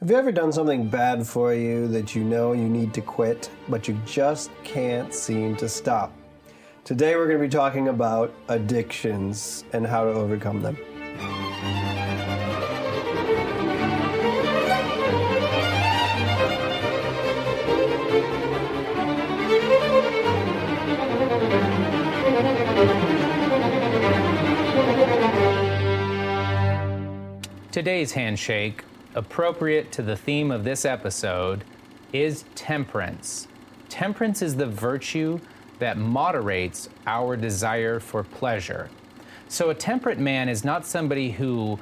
Have you ever done something bad for you that you know you need to quit, but you just can't seem to stop? Today we're going to be talking about addictions and how to overcome them. Today's handshake, appropriate to the theme of this episode, is temperance. Temperance is the virtue that moderates our desire for pleasure. So, a temperate man is not somebody who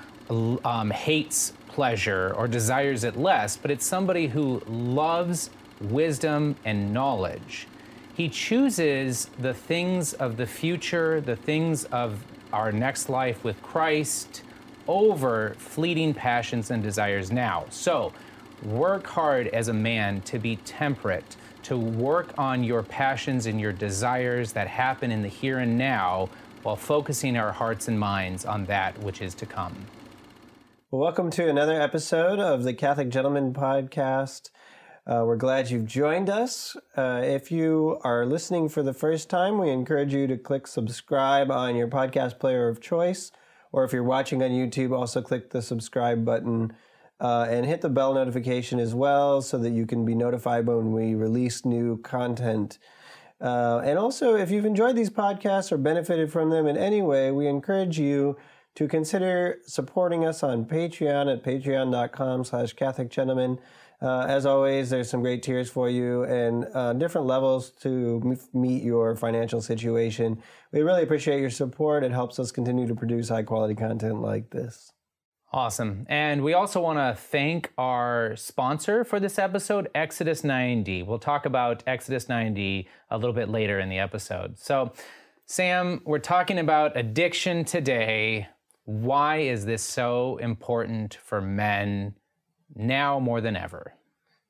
um, hates pleasure or desires it less, but it's somebody who loves wisdom and knowledge. He chooses the things of the future, the things of our next life with Christ over fleeting passions and desires now. So, work hard as a man to be temperate, to work on your passions and your desires that happen in the here and now while focusing our hearts and minds on that which is to come. Well, welcome to another episode of the Catholic Gentleman Podcast. Uh, we're glad you've joined us. Uh, if you are listening for the first time, we encourage you to click subscribe on your podcast player of choice or if you're watching on YouTube, also click the subscribe button uh, and hit the bell notification as well so that you can be notified when we release new content. Uh, and also, if you've enjoyed these podcasts or benefited from them in any way, we encourage you to consider supporting us on Patreon at patreon.com slash Catholic Gentleman. Uh, as always, there's some great tiers for you and uh, different levels to meet your financial situation. We really appreciate your support. It helps us continue to produce high quality content like this. Awesome. And we also want to thank our sponsor for this episode, Exodus 90. We'll talk about Exodus 90 a little bit later in the episode. So, Sam, we're talking about addiction today. Why is this so important for men now more than ever.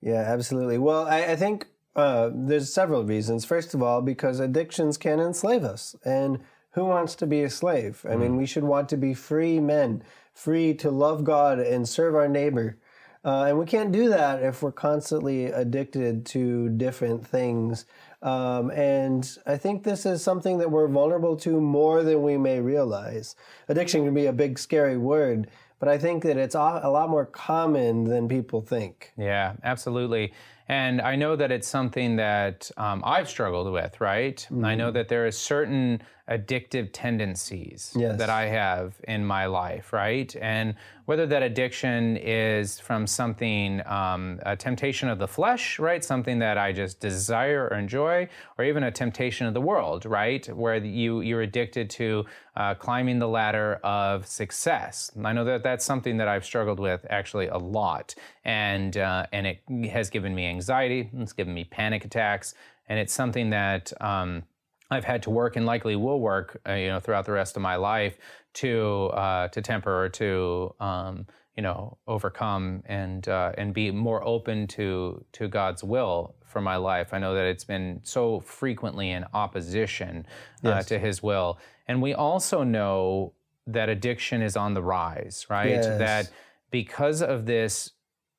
Yeah, absolutely. Well, I, I think uh, there's several reasons. First of all, because addictions can enslave us. And who wants to be a slave? I mm. mean, we should want to be free men, free to love God and serve our neighbor. Uh, and we can't do that if we're constantly addicted to different things. Um, and I think this is something that we're vulnerable to more than we may realize. Addiction can be a big, scary word, but I think that it's a lot more common than people think. Yeah, absolutely. And I know that it's something that um, I've struggled with, right? Mm-hmm. I know mm-hmm. that there are certain addictive tendencies yes. that I have in my life, right? And whether that addiction is from something, um, a temptation of the flesh, right? Something that I just desire or enjoy, or even a temptation of the world, right? Where you, you're addicted to uh, climbing the ladder of success. I know that that's something that I've struggled with actually a lot. And, uh, and it has given me anxiety, it's given me panic attacks, and it's something that, um, I've had to work and likely will work, uh, you know, throughout the rest of my life to uh, to temper or to um, you know overcome and uh, and be more open to to God's will for my life. I know that it's been so frequently in opposition uh, yes. to His will, and we also know that addiction is on the rise, right? Yes. That because of this,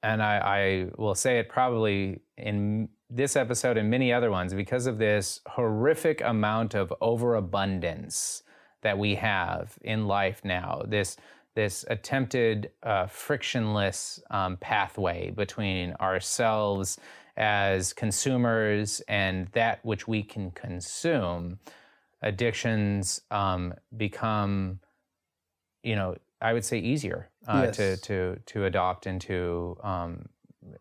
and I, I will say it probably in this episode and many other ones because of this horrific amount of overabundance that we have in life now. This this attempted uh, frictionless um, pathway between ourselves as consumers and that which we can consume. Addictions um, become, you know, I would say easier uh, yes. to to to adopt and to um,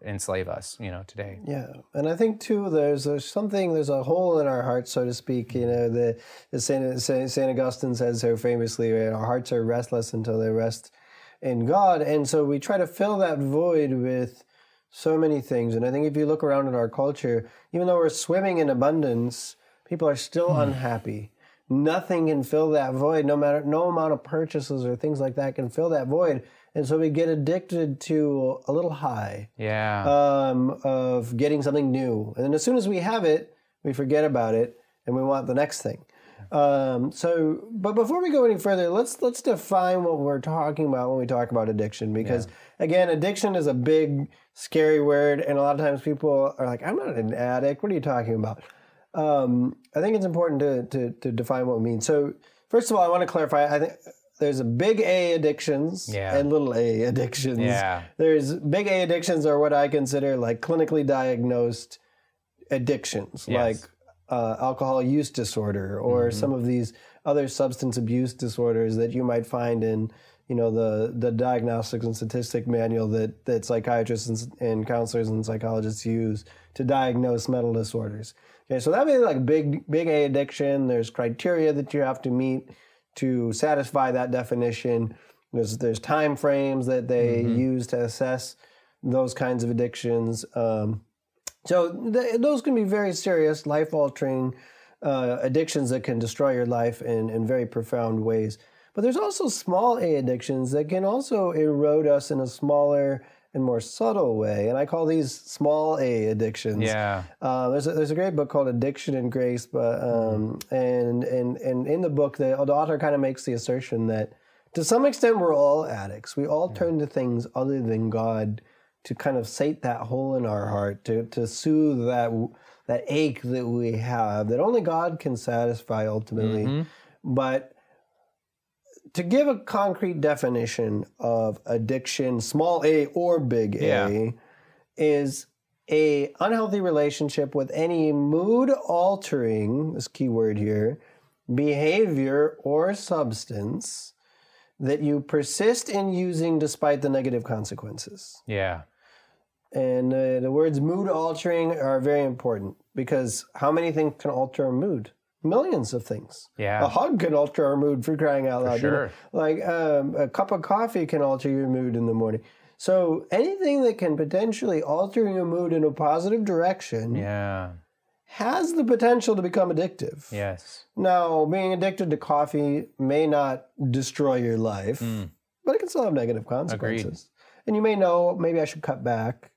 enslave us, you know, today. Yeah, and I think too, there's, there's something, there's a hole in our hearts, so to speak. You know, the, the Saint, Saint Augustine says so famously, right? our hearts are restless until they rest in God, and so we try to fill that void with so many things. And I think if you look around at our culture, even though we're swimming in abundance, people are still mm. unhappy. Nothing can fill that void. No matter no amount of purchases or things like that can fill that void and so we get addicted to a little high yeah um, of getting something new and then as soon as we have it we forget about it and we want the next thing Um, so, but before we go any further, let's let's define what we're talking about when we talk about addiction, because yeah. again, addiction is a big, scary word, and a lot of times people are like, "I'm not an addict. What are you talking about?" Um, I think it's important to, to to define what we mean. So, first of all, I want to clarify. I think there's a big A addictions yeah. and little A addictions. Yeah. There's big A addictions are what I consider like clinically diagnosed addictions, yes. like uh, alcohol use disorder or mm-hmm. some of these other substance abuse disorders that you might find in you know the the diagnostics and statistic manual that that psychiatrists and, and counselors and psychologists use to diagnose mental disorders. Okay, so that means like big big A addiction. There's criteria that you have to meet to satisfy that definition. There's there's time frames that they mm-hmm. use to assess those kinds of addictions. Um, so th- those can be very serious, life altering uh, addictions that can destroy your life in, in very profound ways. But there's also small A addictions that can also erode us in a smaller and more subtle way. And I call these small A addictions. Yeah. Uh, there's, a, there's a great book called Addiction and Grace, but um, mm-hmm. and, and, and in the book, the, the author kind of makes the assertion that to some extent we're all addicts. We all turn to things other than God to kind of sate that hole in our heart, to, to soothe that that ache that we have that only God can satisfy ultimately. Mm-hmm. But to give a concrete definition of addiction, small a or big yeah. A, is a unhealthy relationship with any mood altering, this key word here, behavior or substance that you persist in using despite the negative consequences. Yeah. And uh, the words mood altering are very important because how many things can alter a mood? Millions of things. Yeah. A hug can alter our mood for crying out loud. For sure. You know? Like um, a cup of coffee can alter your mood in the morning. So anything that can potentially alter your mood in a positive direction. Yeah. Has the potential to become addictive. Yes. Now, being addicted to coffee may not destroy your life, mm. but it can still have negative consequences. Agreed. And you may know maybe I should cut back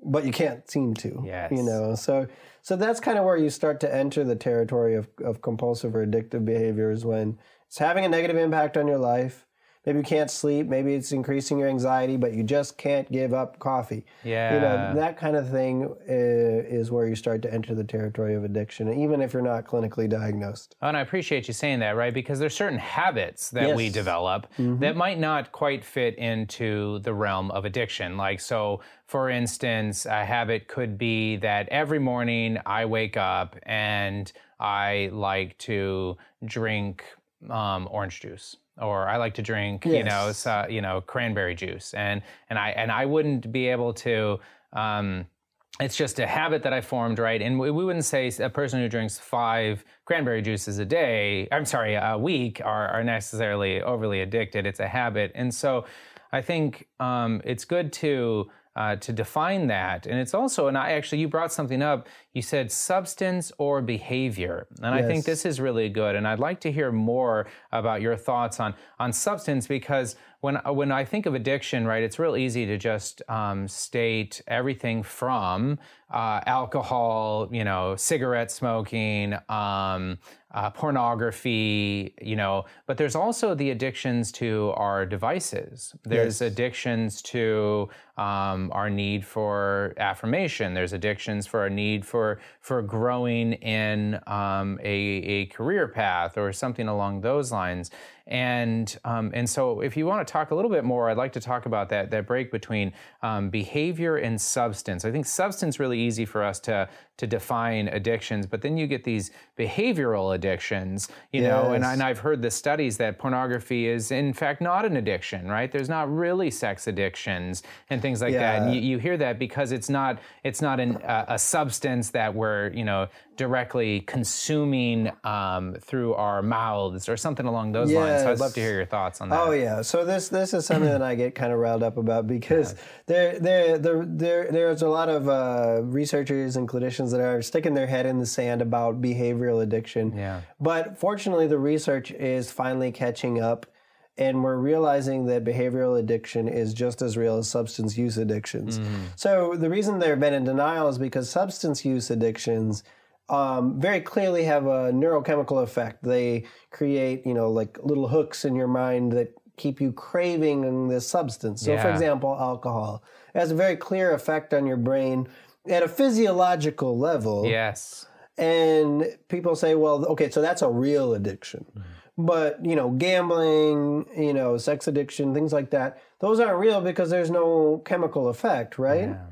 but you can't seem to. Yes. You know, so so that's kind of where you start to enter the territory of, of compulsive or addictive behaviors when it's having a negative impact on your life. Maybe you can't sleep. Maybe it's increasing your anxiety, but you just can't give up coffee. Yeah. You know, that kind of thing is where you start to enter the territory of addiction, even if you're not clinically diagnosed. Oh, and I appreciate you saying that, right? Because there's certain habits that yes. we develop mm-hmm. that might not quite fit into the realm of addiction. Like, so for instance, a habit could be that every morning I wake up and I like to drink um, orange juice or I like to drink, yes. you know, so, you know, cranberry juice, and and I and I wouldn't be able to. Um, it's just a habit that I formed, right? And we, we wouldn't say a person who drinks five cranberry juices a day, I'm sorry, a week, are, are necessarily overly addicted. It's a habit, and so I think um, it's good to uh, to define that. And it's also, and I actually, you brought something up. You said substance or behavior, and yes. I think this is really good. And I'd like to hear more about your thoughts on on substance because when when I think of addiction, right, it's real easy to just um, state everything from uh, alcohol, you know, cigarette smoking, um, uh, pornography, you know, but there's also the addictions to our devices. There's yes. addictions to um, our need for affirmation. There's addictions for our need for for growing in um, a, a career path or something along those lines. And um, and so, if you want to talk a little bit more, I'd like to talk about that that break between um, behavior and substance. I think substance really easy for us to to define addictions, but then you get these behavioral addictions, you yes. know. And, and I've heard the studies that pornography is in fact not an addiction, right? There's not really sex addictions and things like yeah. that. And you, you, hear that because it's not it's not an, uh, a substance that we're you know directly consuming um, through our mouths or something along those yes. lines. So I'd love to hear your thoughts on that. Oh yeah, so this this is something that I get kind of riled up about because yeah. there there there there there's a lot of uh, researchers and clinicians that are sticking their head in the sand about behavioral addiction. Yeah. But fortunately, the research is finally catching up. And we're realizing that behavioral addiction is just as real as substance use addictions. Mm. So, the reason they've been in denial is because substance use addictions um, very clearly have a neurochemical effect. They create, you know, like little hooks in your mind that keep you craving this substance. So, yeah. for example, alcohol it has a very clear effect on your brain at a physiological level. Yes. And people say, well, okay, so that's a real addiction. Mm-hmm. But, you know, gambling, you know, sex addiction, things like that, those aren't real because there's no chemical effect, right? Yeah.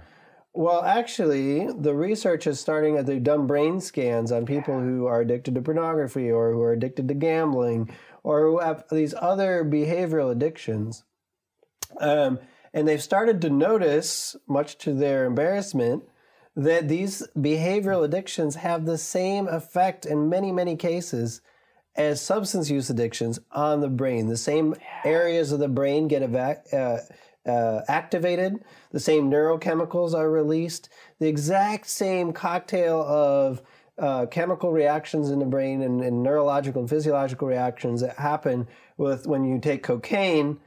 Well, actually, the research is starting. They've done brain scans on people who are addicted to pornography or who are addicted to gambling or who have these other behavioral addictions. Um, and they've started to notice, much to their embarrassment, that these behavioral addictions have the same effect in many, many cases as substance use addictions on the brain. The same areas of the brain get evac- uh, uh, activated, the same neurochemicals are released, the exact same cocktail of uh, chemical reactions in the brain and, and, neurological and physiological reactions that happen with when you take cocaine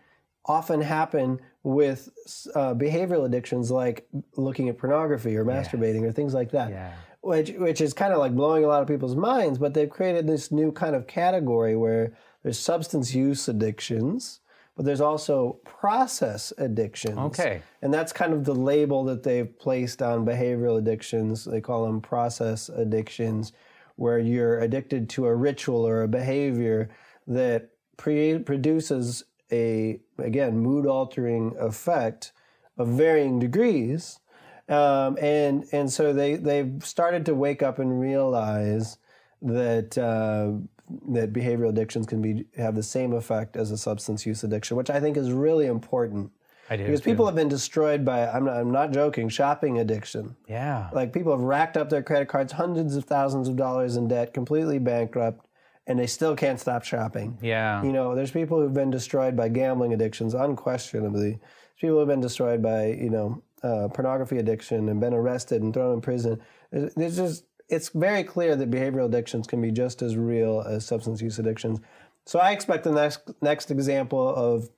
often happen with uh, behavioral addictions like looking at pornography or masturbating yes. or things like that. Yeah. Which, which is kind of like blowing a lot of people's minds, but they've created this new kind of category where there's substance use addictions, but there's also process addictions. Okay. And that's kind of the label that they've placed on behavioral addictions. They call them process addictions, where you're addicted to a ritual or a behavior that pre- produces a, again, mood altering effect of varying degrees. Um, and, and so they, they've started to wake up and realize that uh, that behavioral addictions can be have the same effect as a substance use addiction, which I think is really important. I do because too. people have been destroyed by I'm not, I'm not joking shopping addiction. Yeah, like people have racked up their credit cards, hundreds of thousands of dollars in debt, completely bankrupt, and they still can't stop shopping. Yeah, you know, there's people who've been destroyed by gambling addictions, unquestionably. There's people who've been destroyed by you know uh, pornography addiction and been arrested and thrown in prison. There's just it's very clear that behavioral addictions can be just as real as substance use addictions. So I expect the next next example of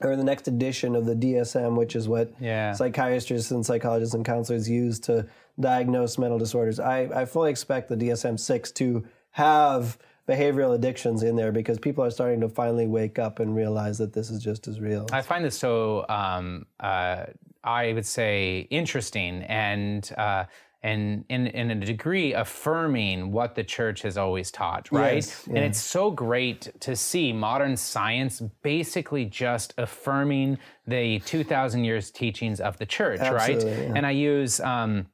or the next edition of the DSM, which is what yeah. psychiatrists and psychologists and counselors use to diagnose mental disorders. I, I fully expect the DSM 6 to have behavioral addictions in there because people are starting to finally wake up and realize that this is just as real. I find this so, um, uh, I would say, interesting and uh, and in, in a degree affirming what the church has always taught, right? Yes, yeah. And it's so great to see modern science basically just affirming the 2,000 years teachings of the church, Absolutely, right? Yeah. And I use, um,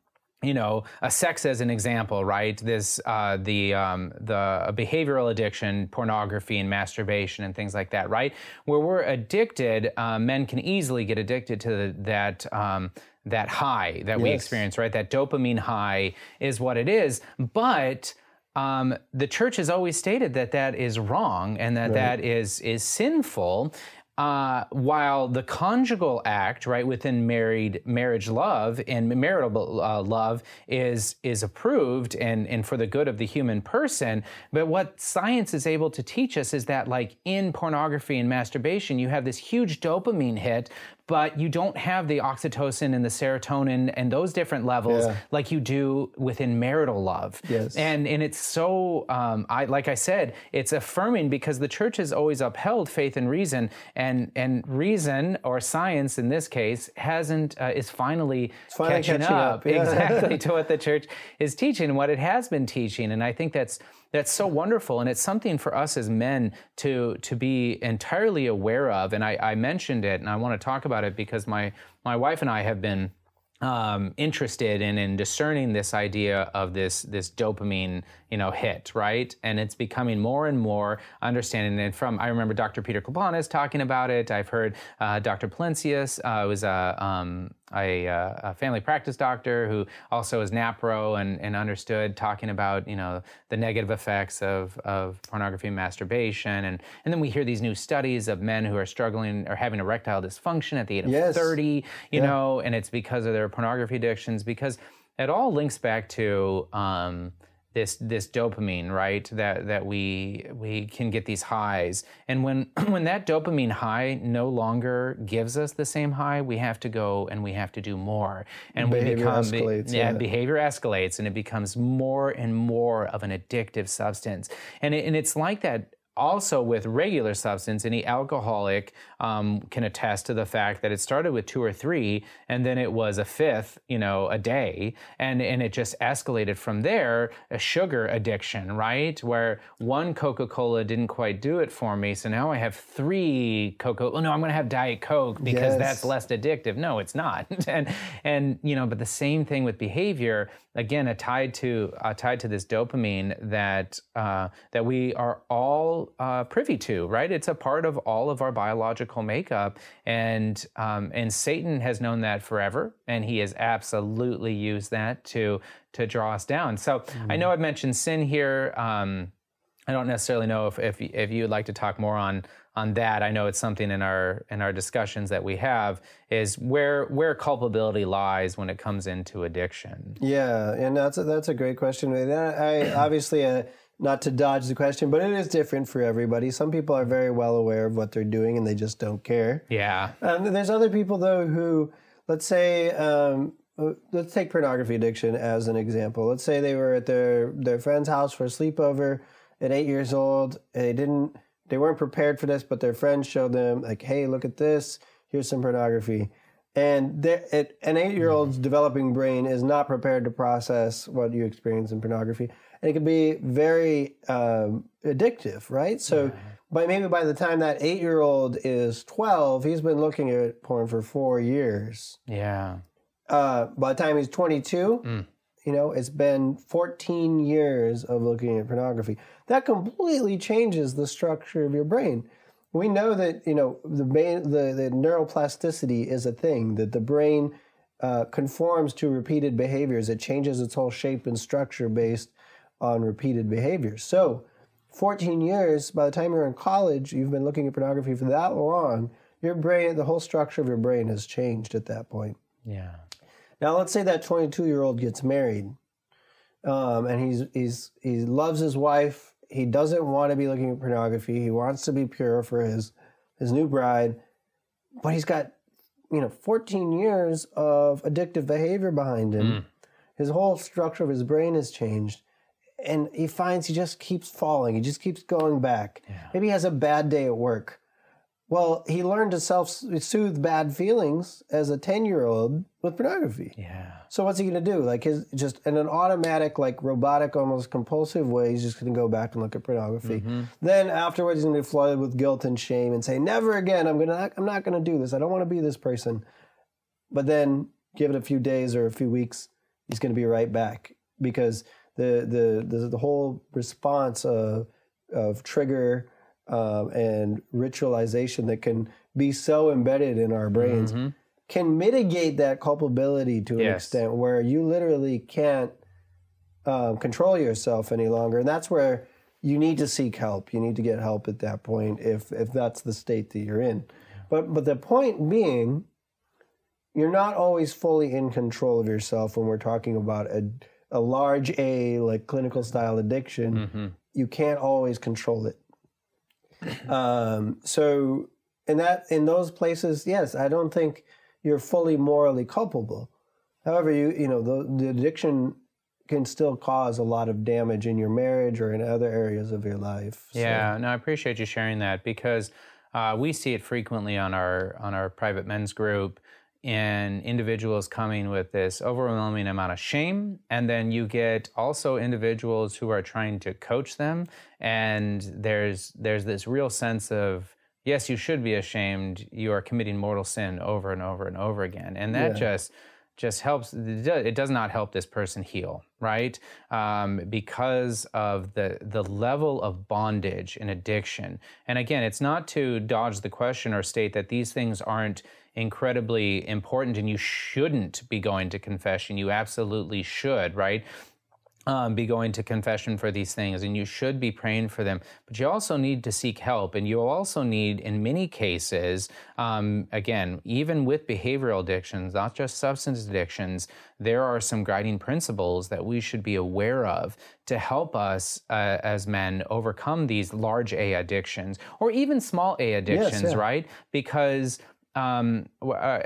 you know, a sex as an example, right? This uh, the um, the behavioral addiction, pornography and masturbation and things like that, right? Where we're addicted, uh, men can easily get addicted to the, that. Um, that high that yes. we experience, right? That dopamine high is what it is. But um, the church has always stated that that is wrong and that right. that is is sinful. Uh, while the conjugal act, right, within married marriage love and marital uh, love is is approved and and for the good of the human person. But what science is able to teach us is that, like in pornography and masturbation, you have this huge dopamine hit, but you don't have the oxytocin and the serotonin and those different levels yeah. like you do within marital love. Yes. And and it's so um, I like I said, it's affirming because the church has always upheld faith and reason, and and reason or science in this case hasn't uh, is finally, finally catching, catching, up, up. Yeah. exactly to what the church is teaching and what it has been teaching, and I think that's that's so wonderful, and it's something for us as men to to be entirely aware of. And I, I mentioned it, and I want to talk about it because my my wife and I have been um, interested in in discerning this idea of this this dopamine you know hit right and it's becoming more and more understanding and from I remember Dr. Peter Kleponis talking about it I've heard uh, Dr. Palencius uh, was a um, a, uh, a, family practice doctor who also is NAPRO and, and understood talking about you know the negative effects of, of pornography and masturbation and and then we hear these new studies of men who are struggling or having erectile dysfunction at the age yes. of 30 you yeah. know and it's because of their pornography addictions because it all links back to um, this this dopamine, right? That that we we can get these highs, and when when that dopamine high no longer gives us the same high, we have to go and we have to do more, and behavior we become escalates, yeah, yeah, behavior escalates, and it becomes more and more of an addictive substance, and it, and it's like that also with regular substance, any alcoholic um, can attest to the fact that it started with two or three, and then it was a fifth, you know, a day, and and it just escalated from there. A sugar addiction, right? Where one Coca Cola didn't quite do it for me, so now I have three Coca. Oh no, I'm going to have Diet Coke because Yes. that's less addictive. No, it's not. and and you know, but the same thing with behavior. Again, a tied to uh, tied to this dopamine that uh, that we are all uh, privy to, right? It's a part of all of our biological makeup, and um, and Satan has known that forever, and he has absolutely used that to to draw us down. So I know I've mentioned sin here. Um, I don't necessarily know if, if if you would like to talk more on on that. I know it's something in our in our discussions that we have is where where culpability lies when it comes into addiction. Yeah, and that's a, that's a great question. I, I obviously uh, not to dodge the question, but it is different for everybody. Some people are very well aware of what they're doing and they just don't care. Yeah. Um, there's other people though who, let's say, um, uh, let's take pornography addiction as an example. Let's say they were at their their friend's house for a sleepover at eight years old. And they didn't, they weren't prepared for this, but their friend showed them like, "Hey, look at this. Here's some pornography." And they're- it, an eight-year-old's developing brain is not prepared to process what you experience in pornography, and it can be very um, addictive, right? So, but maybe by the time that eight-year-old is twelve, he's been looking at porn for four years. Yeah. Uh, by the time he's twenty-two, Mm. you know, it's been fourteen years of looking at pornography. That completely changes the structure of your brain. We know that you know the main, the, the neuroplasticity is a thing that the brain uh, conforms to repeated behaviors. It changes its whole shape and structure based on repeated behaviors. So, 14 years, by the time you're in college, you've been looking at pornography for that long, your brain, the whole structure of your brain has changed at that point. Yeah. Now, let's say that 22 year old gets married, um, and he's he's he loves his wife. He doesn't want to be looking at pornography. He wants to be pure for his his new bride, but he's got you know 14 years of addictive behavior behind him. His whole structure of his brain has changed, and he finds he just keeps falling. He just keeps going back. Maybe he has a bad day at work. Well, he learned to self soothe bad feelings as a 10 year old with pornography. Yeah. So what's he going to do? Like his just in an automatic, like robotic, almost compulsive way, he's just going to go back and look at pornography. Mm-hmm. Then afterwards, he's going to be flooded with guilt and shame and say, "Never again. I'm gonna. I'm not going to do this. I don't want to be this person." But then, give it a few days or a few weeks, he's going to be right back because the the the, the whole response of of trigger um, and ritualization that can be so embedded in our brains can mitigate that culpability to an Yes. extent where you literally can't um, control yourself any longer, and that's where you need to seek help. You need to get help at that point if if that's the state that you're in. But but the point being, you're not always fully in control of yourself when we're talking about a a large A like clinical style addiction. Mm-hmm. You can't always control it. Um, so in that in those places, yes, I don't think you're fully morally culpable. However, you you know the, the addiction can still cause a lot of damage in your marriage or in other areas of your life. So- Yeah, no, I appreciate you sharing that because uh, we see it frequently on our on our private men's group in individuals coming with this overwhelming amount of shame. And then you get also individuals who are trying to coach them. And there's there's this real sense of yes you should be ashamed. You are committing mortal sin over and over and over again. And that Yeah. just just helps it does not help this person heal right? Um, because of the the level of bondage and addiction. And again it's not to dodge the question or state that these things aren't incredibly important and you shouldn't be going to confession. You absolutely should right? Um, be going to confession for these things and you should be praying for them. But you also need to seek help and you also need in many cases um, again even with behavioral addictions not just substance addictions there are some guiding principles that we should be aware of to help us uh, as men overcome these large a addictions or even small a addictions yes, yeah. right? Because um, uh,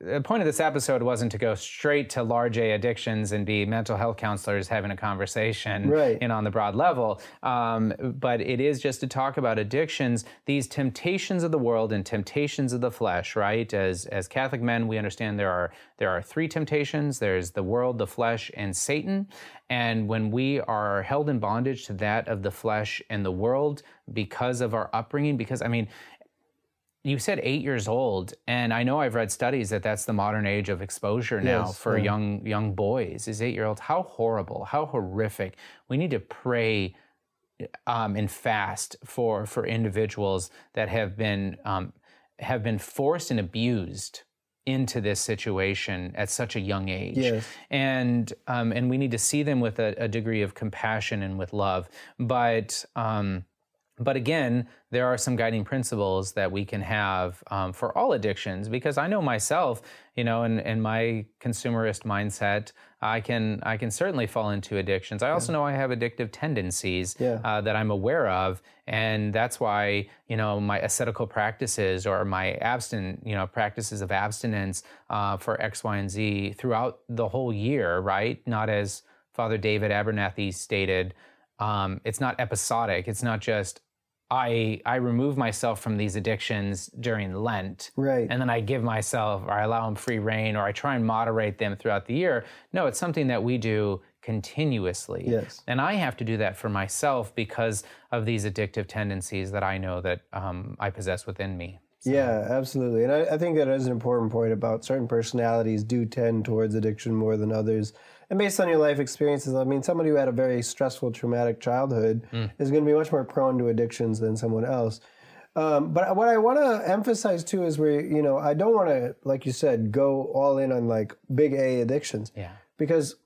the point of this episode wasn't to go straight to large A addictions and be mental health counselors having a conversation right. in on the broad level, um, but it is just to talk about addictions, these temptations of the world and temptations of the flesh. Right? As as Catholic men, we understand there are there are three temptations. There's the world, the flesh, and Satan. And when we are held in bondage to that of the flesh and the world because of our upbringing, because I mean you said eight years old, and I know I've read studies that that's the modern age of exposure now yes, for yeah. young young boys. Is eight year olds? How horrible! How horrific! We need to pray um, and fast for for individuals that have been um, have been forced and abused into this situation at such a young age. Yes. And um, and we need to see them with a, a, degree of compassion and with love. But um, but again, there are some guiding principles that we can have um, for all addictions because I know myself, you know, in, in my consumerist mindset, I can I can certainly fall into addictions. I also yeah. know I have addictive tendencies yeah. uh, that I'm aware of, and that's why you know my ascetical practices or my abstin you know practices of abstinence uh, for X, Y, and Z throughout the whole year, right? Not as Father David Abernethy stated. Um, it's not episodic. It's not just I I remove myself from these addictions during Lent, right? And then I give myself or I allow them free reign, or I try and moderate them throughout the year. No, it's something that we do continuously. Yes. And I have to do that for myself because of these addictive tendencies that I know that um, I possess within me. So. Yeah, absolutely. And I, I think that is an important point about certain personalities do tend towards addiction more than others and based on your life experiences, I mean, somebody who had a very stressful, traumatic childhood mm. is going to be much more prone to addictions than someone else. Um, but what I want to emphasize too is where you know I don't want to, like you said, go all in on like big A addictions. Yeah. Because,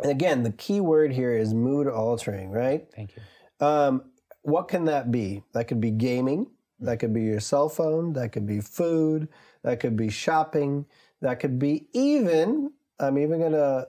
and again, the key word here is mood altering, right? Thank you. Um, what can that be? That could be gaming. That could be your cell phone. That could be food. That could be shopping. That could be even. I'm even gonna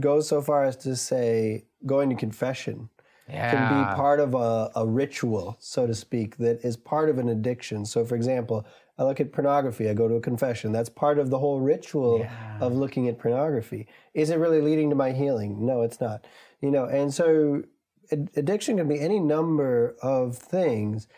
go so far as to say going to confession yeah. can be part of a, a ritual, so to speak, that is part of an addiction. So, for example, I look at pornography, I go to a confession. That's part of the whole ritual yeah. of looking at pornography. Is it really leading to my healing? No, it's not. You know, and so addiction can be any number of things.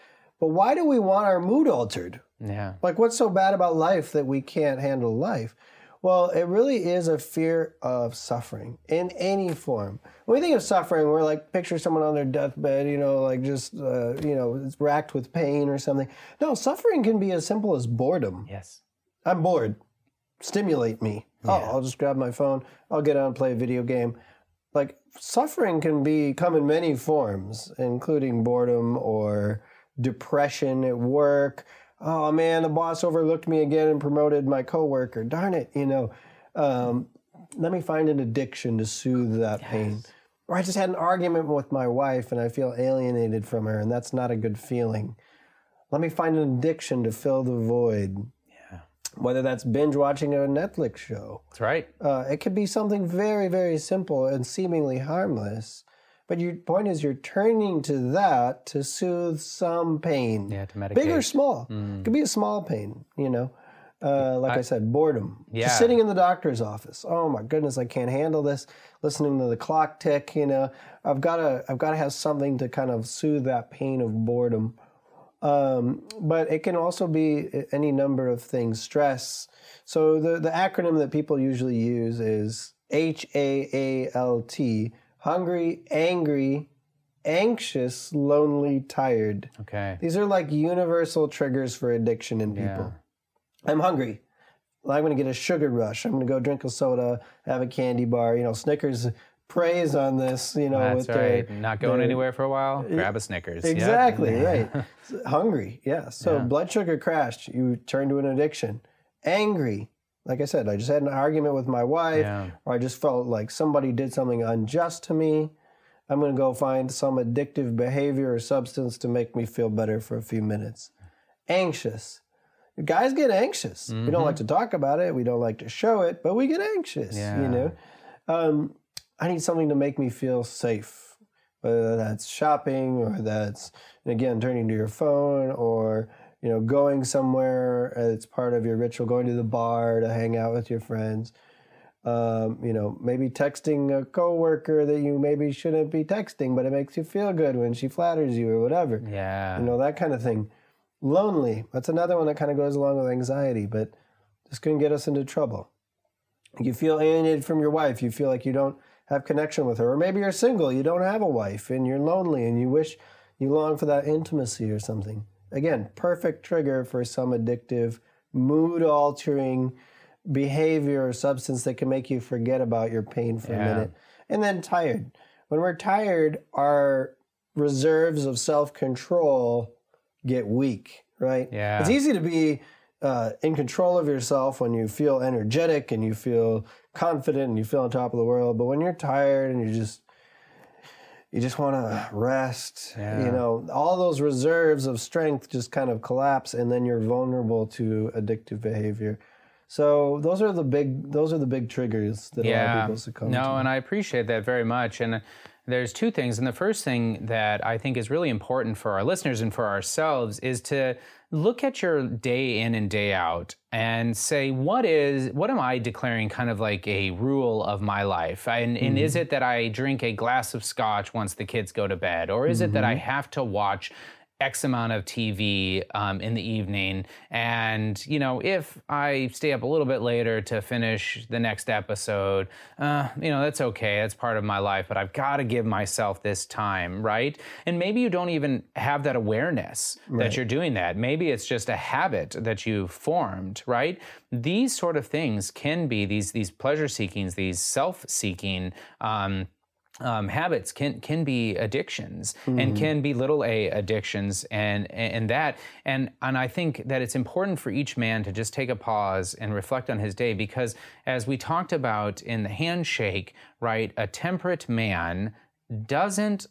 But why do we want our mood altered? Yeah. Like, what's so bad about life that we can't handle life? Well, it really is a fear of suffering in any form. When we think of suffering, we're like picture someone on their deathbed, you know, like just uh, you know, racked with pain or something. No, suffering can be as simple as boredom. Yes. I'm bored. Stimulate me. Oh, yeah. Oh, I'll just grab my phone. I'll get on and play a video game. Like suffering can be come in many forms, including boredom or depression at work oh man, the boss overlooked me again and promoted my coworker. Darn it, you know. Um, let me find an addiction to soothe that yes. pain. Or I just had an argument with my wife and I feel alienated from her, and that's not a good feeling. Let me find an addiction to fill the void. Yeah. Whether that's binge watching a Netflix show. That's right. Uh, it could be something very, very simple and seemingly harmless. But your point is, you're turning to that to soothe some pain. Yeah, to medicate. Big or small. Mm. It could be a small pain, you know. Uh, like I, I, said, boredom. Yeah. Just sitting in the doctor's office. Oh my goodness, I can't handle this. Listening to the clock tick, you know. I've got to, I've got to have something to kind of soothe that pain of boredom. Um, but it can also be any number of things. Stress. So the the acronym that people usually use is H A A L T hungry, angry, anxious, lonely, tired. Okay. These are like universal triggers for addiction in people. Yeah. I'm hungry. I'm going to get a sugar rush. I'm going to go drink a soda, have a candy bar. You know, Snickers preys on this. You know, that's right. Their, Not going their, anywhere for a while. Grab a Snickers. Exactly yep. right. hungry. Yeah. So yeah. blood sugar crashed. You turn to an addiction. Angry Like I said, I just had an argument with my wife, yeah. or I just felt like somebody did something unjust to me. I'm going to go find some addictive behavior or substance to make me feel better for a few minutes. Anxious. Guys get anxious. Mm-hmm. We don't like mm-hmm. to talk about it. We don't like to show it, but we get anxious. Yeah. You know, um, I need something to make me feel safe, whether that's shopping or that's again turning to your phone or you know, going somewhere, it's part of your ritual, going to the bar to hang out with your friends. Um, you know, maybe texting a coworker that you maybe shouldn't be texting, but it makes you feel good when she flatters you or whatever. Yeah. You know, that kind of thing. Lonely, that's another one that kind of goes along with anxiety, but this can get us into trouble. You feel alienated from your wife, you feel like you don't have connection with her, or maybe you're single, you don't have a wife, and you're lonely and you wish you long for that intimacy or something. Again, perfect trigger for some addictive, mood altering behavior or substance that can make you forget about your pain for yeah. a minute. And then tired. When we're tired, our reserves of self control get weak, right? Yeah. It's easy to be uh, in control of yourself when you feel energetic and you feel confident and you feel on top of the world. But when you're tired and you're just you just want to rest. Yeah. You know, all those reserves of strength just kind of collapse, and then you're vulnerable to addictive behavior. So those are the big those are the big triggers that yeah. a lot of people succumb no, to. No, and I appreciate that very much. And there's two things. And the first thing that I think is really important for our listeners and for ourselves is to look at your day in and day out and say what is what am i declaring kind of like a rule of my life and, mm-hmm. and is mm-hmm. it that i drink a glass of scotch once the kids go to bed or is mm-hmm. it that i mm-hmm. have to watch X amount of TV um, in the evening. And, you know, if I stay up a little bit later to finish the next episode, uh, you know, that's okay. That's part of my life, but I've got to give myself this time, right? And maybe you don't even have that awareness right. that you're doing that. Maybe it's just a habit that you've formed, right? These sort of things can be these, these pleasure seekings, these self seeking, um, um, habits can can be addictions mm-hmm. and can be little a addictions and and that and and I think that it's important for each man to just take a pause and reflect on his day because as we talked about in the handshake right a temperate man doesn't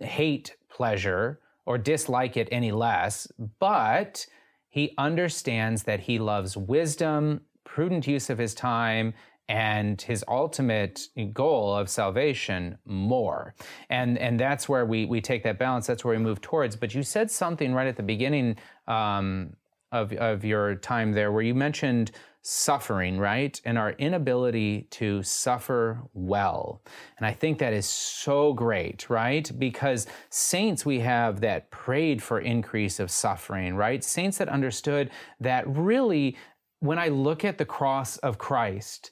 hate pleasure or dislike it any less but he understands that he loves wisdom prudent use of his time and his ultimate goal of salvation more. And, and that's where we, we take that balance, that's where we move towards. But you said something right at the beginning um, of, of your time there where you mentioned suffering, right? And our inability to suffer well. And I think that is so great, right? Because saints we have that prayed for increase of suffering, right? Saints that understood that really, when I look at the cross of Christ,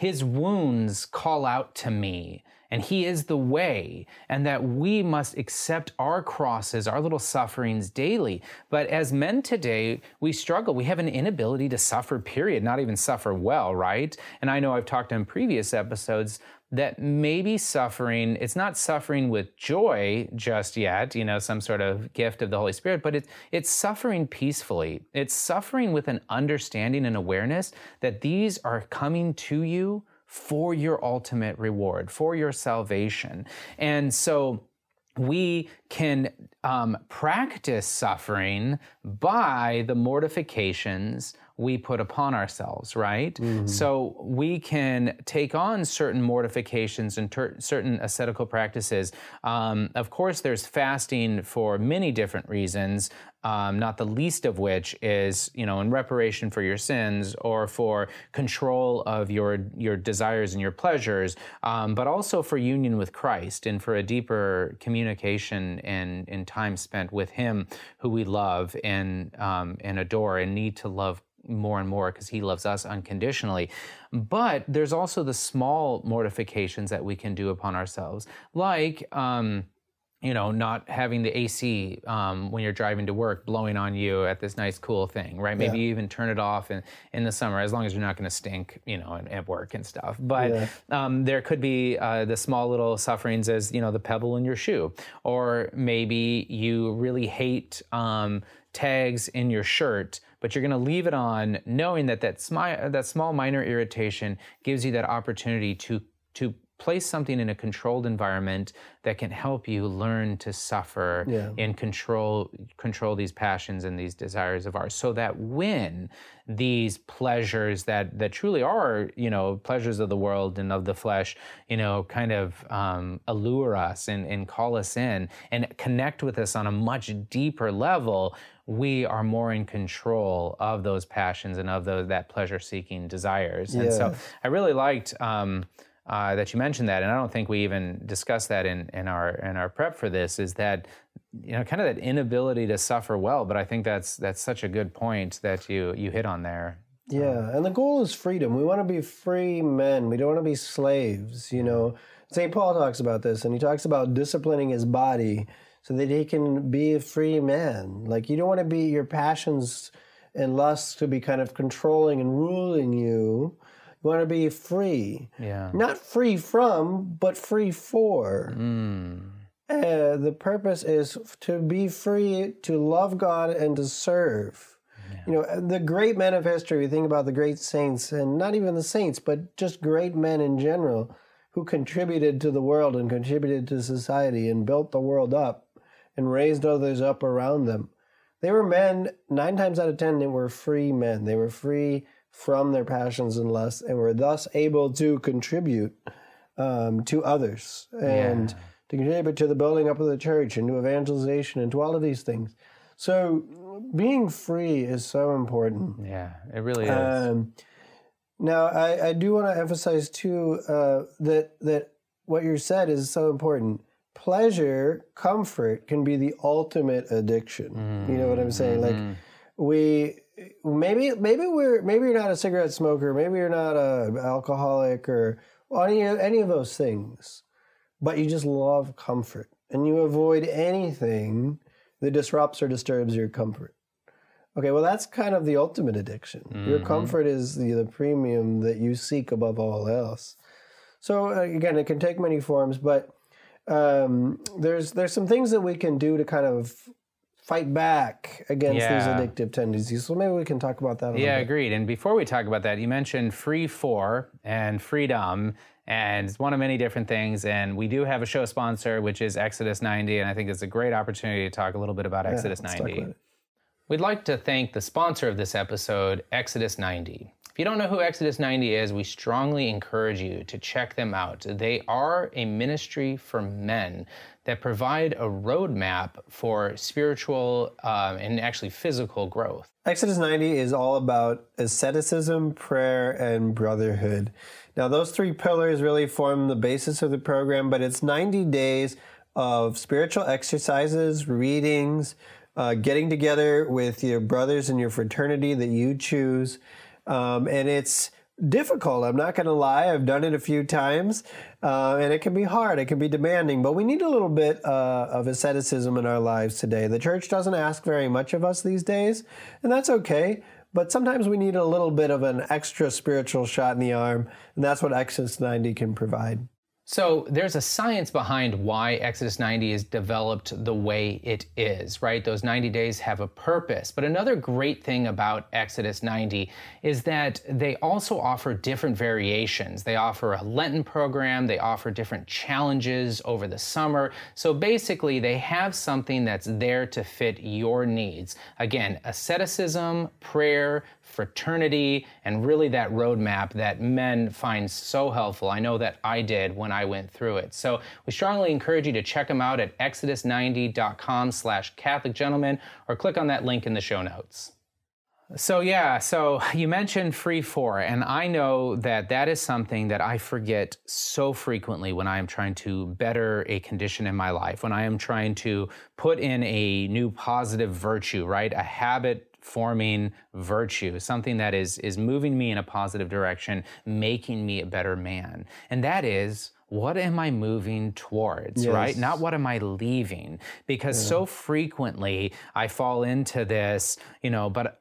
his wounds call out to me, and He is the way, and that we must accept our crosses, our little sufferings daily. But as men today, we struggle. We have an inability to suffer, period, not even suffer well, right? And I know I've talked in previous episodes that maybe suffering, it's not suffering with joy just yet, you know, some sort of gift of the Holy Spirit, but it's, it's suffering peacefully. It's suffering with an understanding and awareness that these are coming to you for your ultimate reward, for your salvation. And so, we can um, practice suffering by the mortifications we put upon ourselves, right? Mm-hmm. So we can take on certain mortifications and ter- certain ascetical practices. Um, of course, there's fasting for many different reasons. Um, not the least of which is, you know, in reparation for your sins or for control of your your desires and your pleasures, um, but also for union with Christ and for a deeper communication and, and time spent with Him, who we love and um, and adore and need to love more and more because he loves us unconditionally. But there's also the small mortifications that we can do upon ourselves, like, um, you know, not having the AC um, when you're driving to work blowing on you at this nice, cool thing, right? Maybe yeah. you even turn it off in, in the summer, as long as you're not going to stink, you know, at, work and stuff. But yeah. um, there could be uh, the small little sufferings as, you know, the pebble in your shoe. Or maybe you really hate um, tags in your shirt but you're going to leave it on knowing that that, smi- that small minor irritation gives you that opportunity to, to place something in a controlled environment that can help you learn to suffer yeah. and control control these passions and these desires of ours so that when these pleasures that that truly are you know pleasures of the world and of the flesh you know kind of um, allure us and, and call us in and connect with us on a much deeper level we are more in control of those passions and of those that pleasure seeking desires and so i really liked um, uh, that you mentioned that, and I don't think we even discussed that in, in our in our prep for this. Is that you know kind of that inability to suffer well? But I think that's that's such a good point that you you hit on there. Yeah, and the goal is freedom. We want to be free men. We don't want to be slaves. You know, St. Paul talks about this, and he talks about disciplining his body so that he can be a free man. Like you don't want to be your passions and lusts to be kind of controlling and ruling you you want to be free. Yeah. Not free from, but free for. Mm. Uh, the purpose is to be free to love God and to serve. Yeah. You know, the great men of history, we think about the great saints, and not even the saints, but just great men in general who contributed to the world and contributed to society and built the world up and raised others up around them. They were men, nine times out of ten, they were free men. They were free from their passions and lusts and were thus able to contribute um, to others and yeah. to contribute to the building up of the church and to evangelization and to all of these things. So being free is so important. Yeah, it really is. Um, now, I, I do want to emphasize too uh, that that what you said is so important. Pleasure, comfort can be the ultimate addiction. Mm-hmm. You know what I'm saying? Like mm-hmm. we maybe maybe we're maybe you're not a cigarette smoker, maybe you're not a alcoholic or any any of those things, but you just love comfort and you avoid anything that disrupts or disturbs your comfort. Okay, well that's kind of the ultimate addiction. Mm-hmm. Your comfort is the, the premium that you seek above all else. So uh, again, it can take many forms, but um, there's there's some things that we can do to kind of fight back against yeah. these addictive tendencies. So maybe we can talk about that. yeah, bit. agreed. And before we talk about that, you mentioned free for and freedom, and it's one of many different things. And we do have a show sponsor, which is Exodus 90, and I think it's a great opportunity to talk a little bit about yeah, Exodus 90. We'd like to thank the sponsor of this episode, Exodus 90. If you don't know who Exodus 90 is, we strongly encourage you to check them out. They are a ministry for men that provide a roadmap for spiritual um, and actually physical growth. Exodus 90 is all about asceticism, prayer, and brotherhood. Now, those three pillars really form the basis of the program, but it's 90 days of spiritual exercises, readings, uh, getting together with your brothers in your fraternity that you choose. Um, and it's difficult. I'm not going to lie. I've done it a few times, uh, and it can be hard. It can be demanding, but we need a little bit uh, of asceticism in our lives today. The church doesn't ask very much of us these days, and that's okay. But sometimes we need a little bit of an extra spiritual shot in the arm, and that's what Exodus 90 can provide. So there's a science behind why Exodus 90 is developed the way it is, right? Those 90 days have a purpose. But another great thing about Exodus 90 is that they also offer different variations. They offer a Lenten program, they offer different challenges over the summer. So basically, they have something that's there to fit your needs. Again, asceticism, prayer, fraternity, and really that roadmap that men find so helpful. I know that I did when I went through it. So we strongly encourage you to check them out at exodus90.com slash Catholic Gentleman or click on that link in the show notes. So yeah, so you mentioned free for, and I know that that is something that I forget so frequently when I am trying to better a condition in my life, when I am trying to put in a new positive virtue, right? A habit forming virtue, something that is, is moving me in a positive direction, making me a better man. And that is what am I moving towards, yes. right? Not what am I leaving? Because yeah. so frequently I fall into this, you know, but,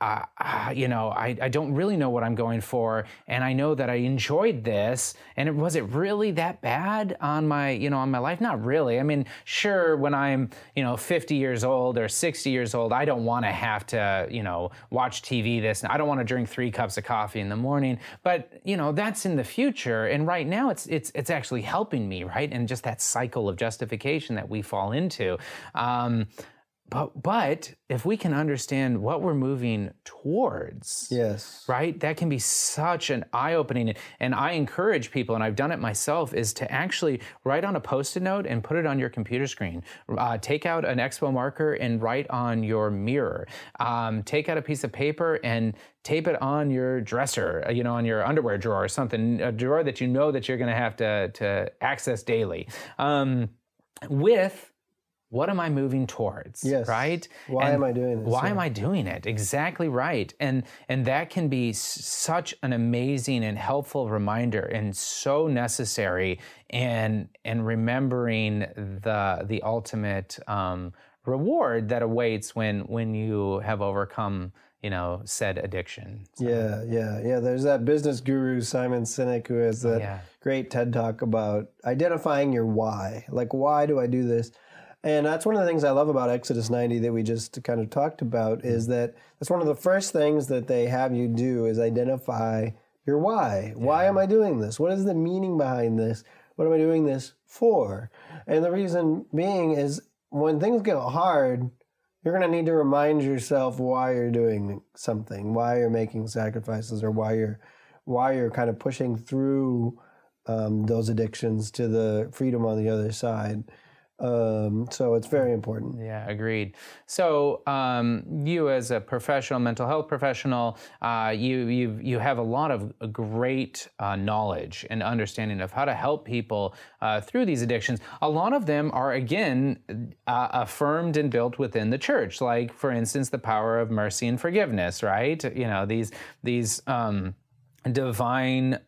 you know, I, I don't really know what I'm going for. And I know that I enjoyed this. And it, was it really that bad on my, you know, on my life? Not really. I mean, sure, when I'm, you know, 50 years old or 60 years old, I don't want to have to, you know, watch TV this. I don't want to drink three cups of coffee in the morning. But, you know, that's in the future. And right now it's, it's, it's actually helpful helping me, right? And just that cycle of justification that we fall into. Um, but but if we can understand what we're moving towards yes. right that can be such an eye-opening. And i encourage people and i've done it myself is to actually write on a post-it note and put it on your computer screen. Uh, take out an expo marker and write on your mirror. Um, take out a piece of paper and tape it on your dresser uh, you know on your underwear drawer or something a drawer that you know that you're going to have to to access daily. Um, with what am I moving towards? Yes. Right? Why and am I doing this? Why yeah. am I doing it? Exactly right. And and that can be such an amazing and helpful reminder and so necessary and and remembering the the ultimate um, reward that awaits when when you have overcome you know said addiction so. yeah yeah yeah there's that business guru simon sinek who has that yeah. great ted talk about identifying your why like why do i do this and that's one of the things I love about Exodus 90 that we just kind of talked about is mm-hmm. that that's one of the first things that they have you do is identify your why. Yeah. Why am I doing this? What is the meaning behind this? What am I doing this for? And the reason being is when things get hard, you're going to need to remind yourself why you're doing something, why you're making sacrifices, or why you're why you're kind of pushing through um, those addictions to the freedom on the other side. Um, so it's very important. Yeah, agreed. So um, you, as a professional, mental health professional, uh, you you you have a lot of great uh, knowledge and understanding of how to help people uh, through these addictions. A lot of them are again uh, affirmed and built within the church, like for instance, the power of mercy and forgiveness. Right? You know these these um, divine.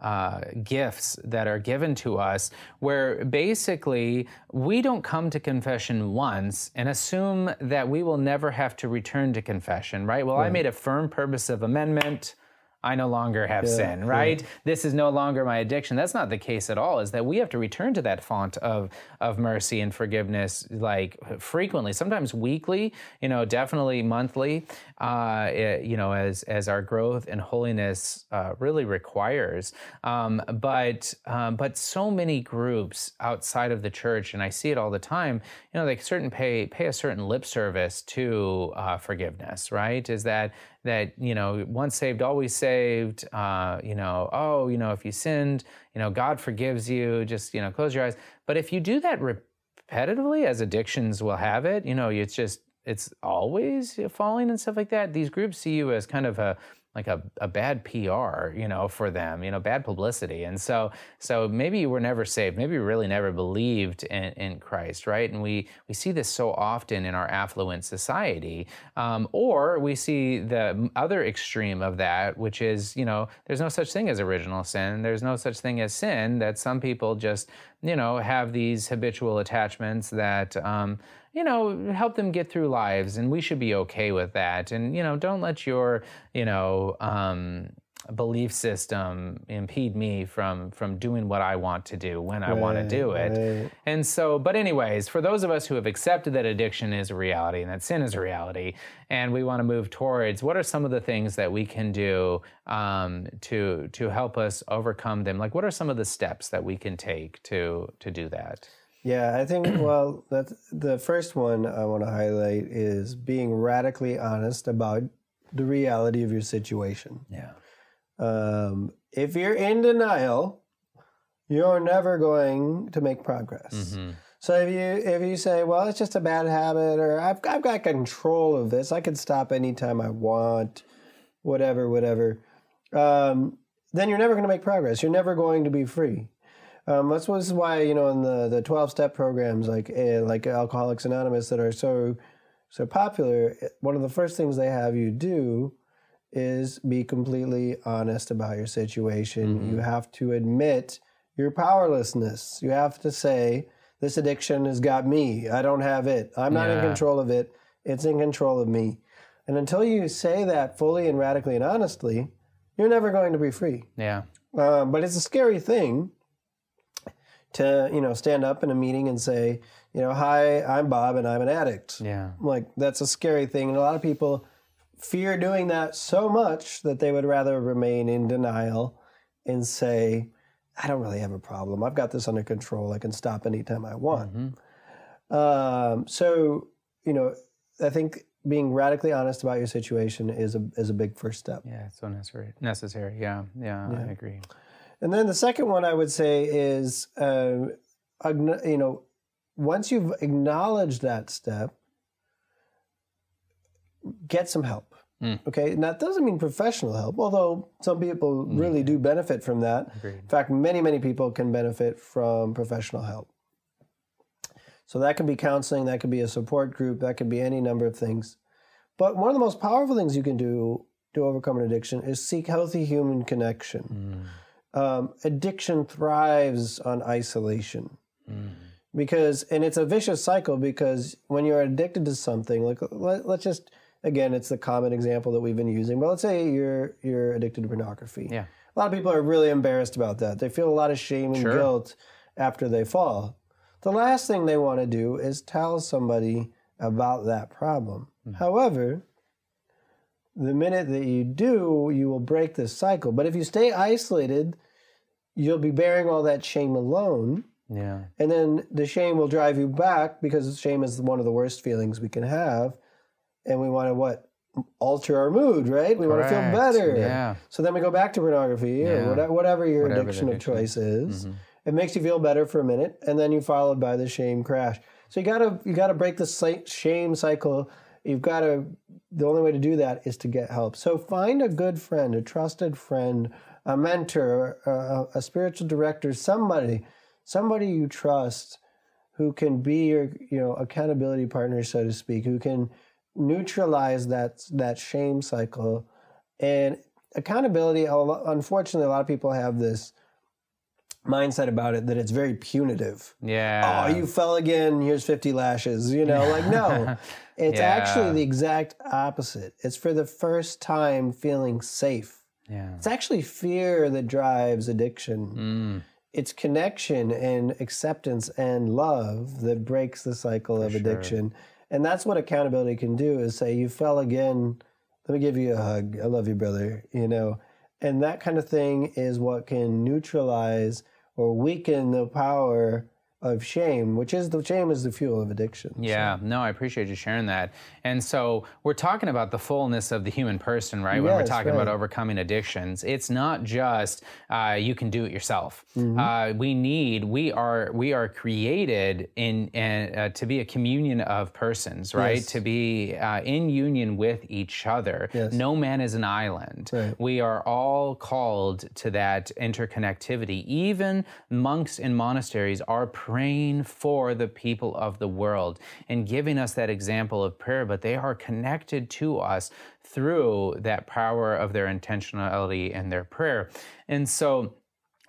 Uh, gifts that are given to us, where basically we don't come to confession once and assume that we will never have to return to confession, right? Well, right. I made a firm purpose of amendment. I no longer have yeah, sin, right? Yeah. This is no longer my addiction. That's not the case at all. Is that we have to return to that font of of mercy and forgiveness, like frequently, sometimes weekly, you know, definitely monthly, uh, it, you know, as as our growth and holiness uh, really requires. Um, but um, but so many groups outside of the church, and I see it all the time. You know, they certain pay pay a certain lip service to uh, forgiveness, right? Is that that you know once saved always saved uh, you know oh you know if you sinned you know god forgives you just you know close your eyes but if you do that repetitively as addictions will have it you know it's just it's always falling and stuff like that these groups see you as kind of a like a, a bad PR, you know, for them, you know, bad publicity. And so so maybe you were never saved. Maybe you really never believed in, in Christ, right? And we we see this so often in our affluent society. Um, or we see the other extreme of that, which is, you know, there's no such thing as original sin. There's no such thing as sin that some people just, you know, have these habitual attachments that um, you know, help them get through lives, and we should be okay with that. And you know, don't let your, you know, um, belief system impede me from from doing what I want to do when I want to do it. Right. And so, but anyways, for those of us who have accepted that addiction is a reality and that sin is a reality, and we want to move towards, what are some of the things that we can do um, to to help us overcome them? Like, what are some of the steps that we can take to to do that? Yeah, I think, well, that the first one I want to highlight is being radically honest about the reality of your situation. Yeah. Um, if you're in denial, you're never going to make progress. Mm-hmm. So if you if you say, well, it's just a bad habit, or I've I've got control of this, I can stop anytime I want, whatever, whatever, um, then you're never going to make progress. You're never going to be free. Um, that's was why you know in the the twelve step programs like uh, like Alcoholics Anonymous that are so so popular. One of the first things they have you do is be completely honest about your situation. Mm-hmm. You have to admit your powerlessness. You have to say, this addiction has got me. I don't have it. I'm not yeah. in control of it. It's in control of me. And until you say that fully and radically and honestly, you're never going to be free. Yeah. Um, but it's a scary thing to you know stand up in a meeting and say, you know, hi, I'm Bob and I'm an addict. Yeah. Like that's a scary thing, and a lot of people fear doing that so much that they would rather remain in denial and say, I don't really have a problem. I've got this under control. I can stop anytime I want. Mm-hmm. Um, so, you know, I think being radically honest about your situation is a is a big first step. Yeah, it's so necessary. Necessary. Yeah, yeah, yeah. I agree. And then the second one I would say is, uh, you know, once you've acknowledged that step, get some help. Mm. Okay, and that doesn't mean professional help, although some people really do benefit from that. Agreed. In fact, many, many people can benefit from professional help. So that could be counseling, that could be a support group, that could be any number of things. But one of the most powerful things you can do to overcome an addiction is seek healthy human connection. Mm. Um, addiction thrives on isolation. Mm. Because, and it's a vicious cycle because when you're addicted to something, like let, let's just again, it's the common example that we've been using. But let's say you're you're addicted to pornography. Yeah. A lot of people are really embarrassed about that. They feel a lot of shame and sure. guilt after they fall. The last thing they want to do is tell somebody about that problem. Mm-hmm. However, the minute that you do, you will break this cycle. But if you stay isolated, you'll be bearing all that shame alone. Yeah. And then the shame will drive you back because shame is one of the worst feelings we can have and we want to what alter our mood, right? We Correct. want to feel better. Yeah. So then we go back to pornography yeah. or whatever, whatever your whatever addiction, addiction, of choice is. Mm-hmm. It makes you feel better for a minute, and then you followed by the shame crash. So you gotta you gotta break the shame cycle. You've got to. The only way to do that is to get help. So find a good friend, a trusted friend, a mentor, a, a spiritual director, somebody, somebody you trust, who can be your you know accountability partner, so to speak, who can neutralize that that shame cycle and accountability unfortunately a lot of people have this mindset about it that it's very punitive yeah oh you fell again here's 50 lashes you know like no it's yeah. actually the exact opposite it's for the first time feeling safe yeah it's actually fear that drives addiction mm. it's connection and acceptance and love that breaks the cycle for of addiction sure and that's what accountability can do is say, you fell again. Let me give you a hug. I love you, brother. You know, and that kind of thing is what can neutralize or weaken the power of shame, which is the shame is the fuel of addiction. Yeah, so. no, I appreciate you sharing that. And so we're talking about the fullness of the human person, right? When yes, we're talking right. about overcoming addictions, it's not just uh, you can do it yourself. Mm-hmm. Uh, we need, we are, we are created in uh, to be a communion of persons, right? Yes. To be uh, in union with each other. Yes. No man is an island. Right. We are all called to that interconnectivity. Even monks in monasteries are praying for the people of the world and giving us that example of prayer, but they are connected to us through that power of their intentionality and their prayer. And so,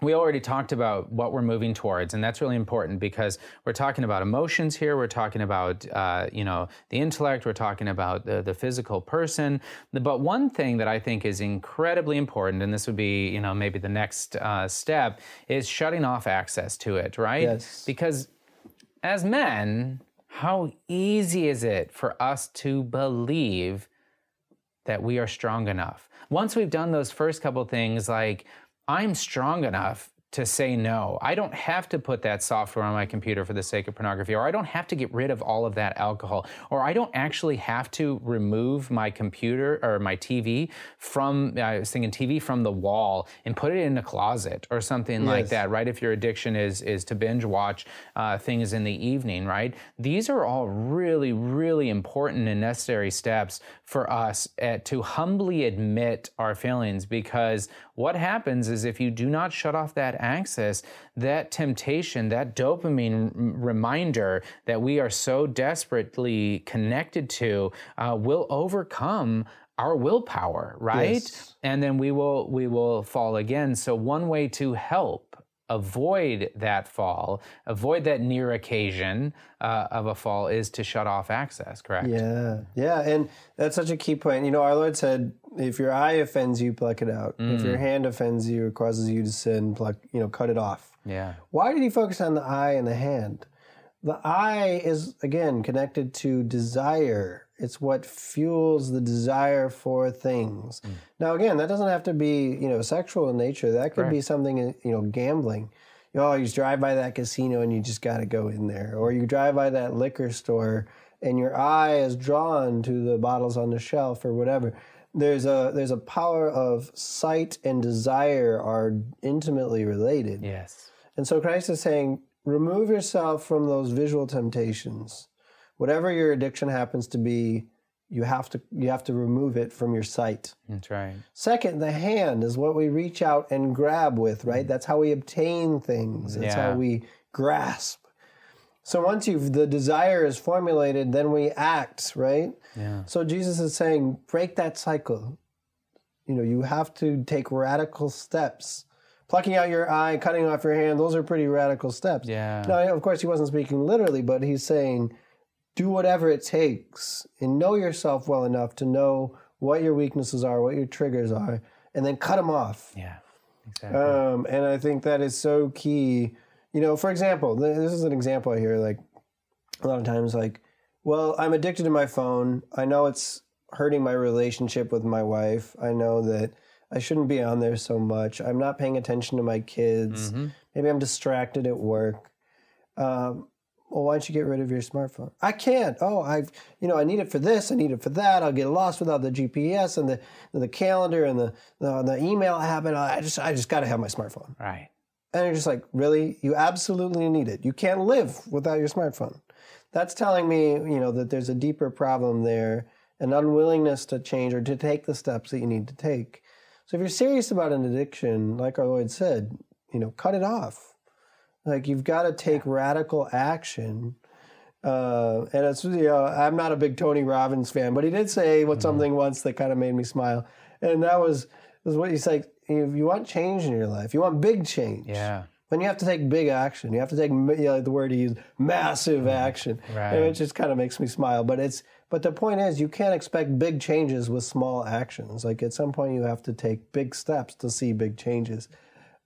we already talked about what we're moving towards, and that's really important because we're talking about emotions here. We're talking about, uh, you know, the intellect. We're talking about the, the physical person. But one thing that I think is incredibly important, and this would be, you know, maybe the next uh, step, is shutting off access to it, right? Yes. Because as men, how easy is it for us to believe that we are strong enough? Once we've done those first couple things, like I'm strong enough to say no. I don't have to put that software on my computer for the sake of pornography, or I don't have to get rid of all of that alcohol, or I don't actually have to remove my computer or my TV from, I was thinking TV from the wall and put it in a closet or something yes. like that, right? If your addiction is, is to binge watch uh, things in the evening, right? These are all really, really important and necessary steps for us at, to humbly admit our feelings because what happens is if you do not shut off that access, that temptation, that dopamine reminder that we are so desperately connected to, uh, will overcome our willpower, right? Yes. And then we will we will fall again. So one way to help avoid that fall, avoid that near occasion uh, of a fall, is to shut off access, correct? Yeah, yeah. And that's such a key point. You know, our Lord said, if your eye offends you, pluck it out. Mm. If your mm. hand offends you or causes you to sin, pluck, you know, cut it off. Yeah. Why did he focus on the eye and the hand? The eye is, again, connected to desire. It's what fuels the desire for things. Mm. Now, again, that doesn't have to be, you know, sexual in nature. That could be something, you know, gambling. You know, you drive by that casino and you just got to go in there. Or you drive by that liquor store and your eye is drawn to the bottles on the shelf or whatever. There's a there's a power of sight and desire are intimately related. Yes. And so Christ is saying, remove yourself from those visual temptations. Whatever your addiction happens to be, you have to you have to remove it from your sight. That's right. Second, the hand is what we reach out and grab with, right? That's how we obtain things. That's yeah. how we grasp. So once you've the desire is formulated, then we act, right? Yeah. So Jesus is saying, break that cycle. You know, you have to take radical steps plucking out your eye, cutting off your hand, those are pretty radical steps. Yeah. Now, of course, he wasn't speaking literally, but he's saying, do whatever it takes and know yourself well enough to know what your weaknesses are, what your triggers are, and then cut them off. Yeah, exactly. Um, and I think that is so key. You know, for example, this is an example I hear like a lot of times, like, well, I'm addicted to my phone. I know it's hurting my relationship with my wife. I know that I shouldn't be on there so much. I'm not paying attention to my kids. Mm-hmm. Maybe I'm distracted at work. Um, well, why don't you get rid of your smartphone? I can't. Oh, I, you know, I need it for this. I need it for that. I'll get lost without the GPS and the the calendar and the the, the email habit. I just I just got to have my smartphone. Right. And you're just like, really? You absolutely need it. You can't live without your smartphone. That's telling me, you know, that there's a deeper problem there, an unwillingness to change or to take the steps that you need to take. So if you're serious about an addiction, like I always said, you know, cut it off. Like you've got to take radical action. Uh, and it's you know, I'm not a big Tony Robbins fan, but he did say what mm-hmm. something once that kind of made me smile, and that was was what he's like. If you want change in your life, you want big change. Yeah. Then you have to take big action. You have to take you know, the word he used, massive mm-hmm. action. Right. And it just kind of makes me smile. But it's but the point is, you can't expect big changes with small actions. Like at some point, you have to take big steps to see big changes.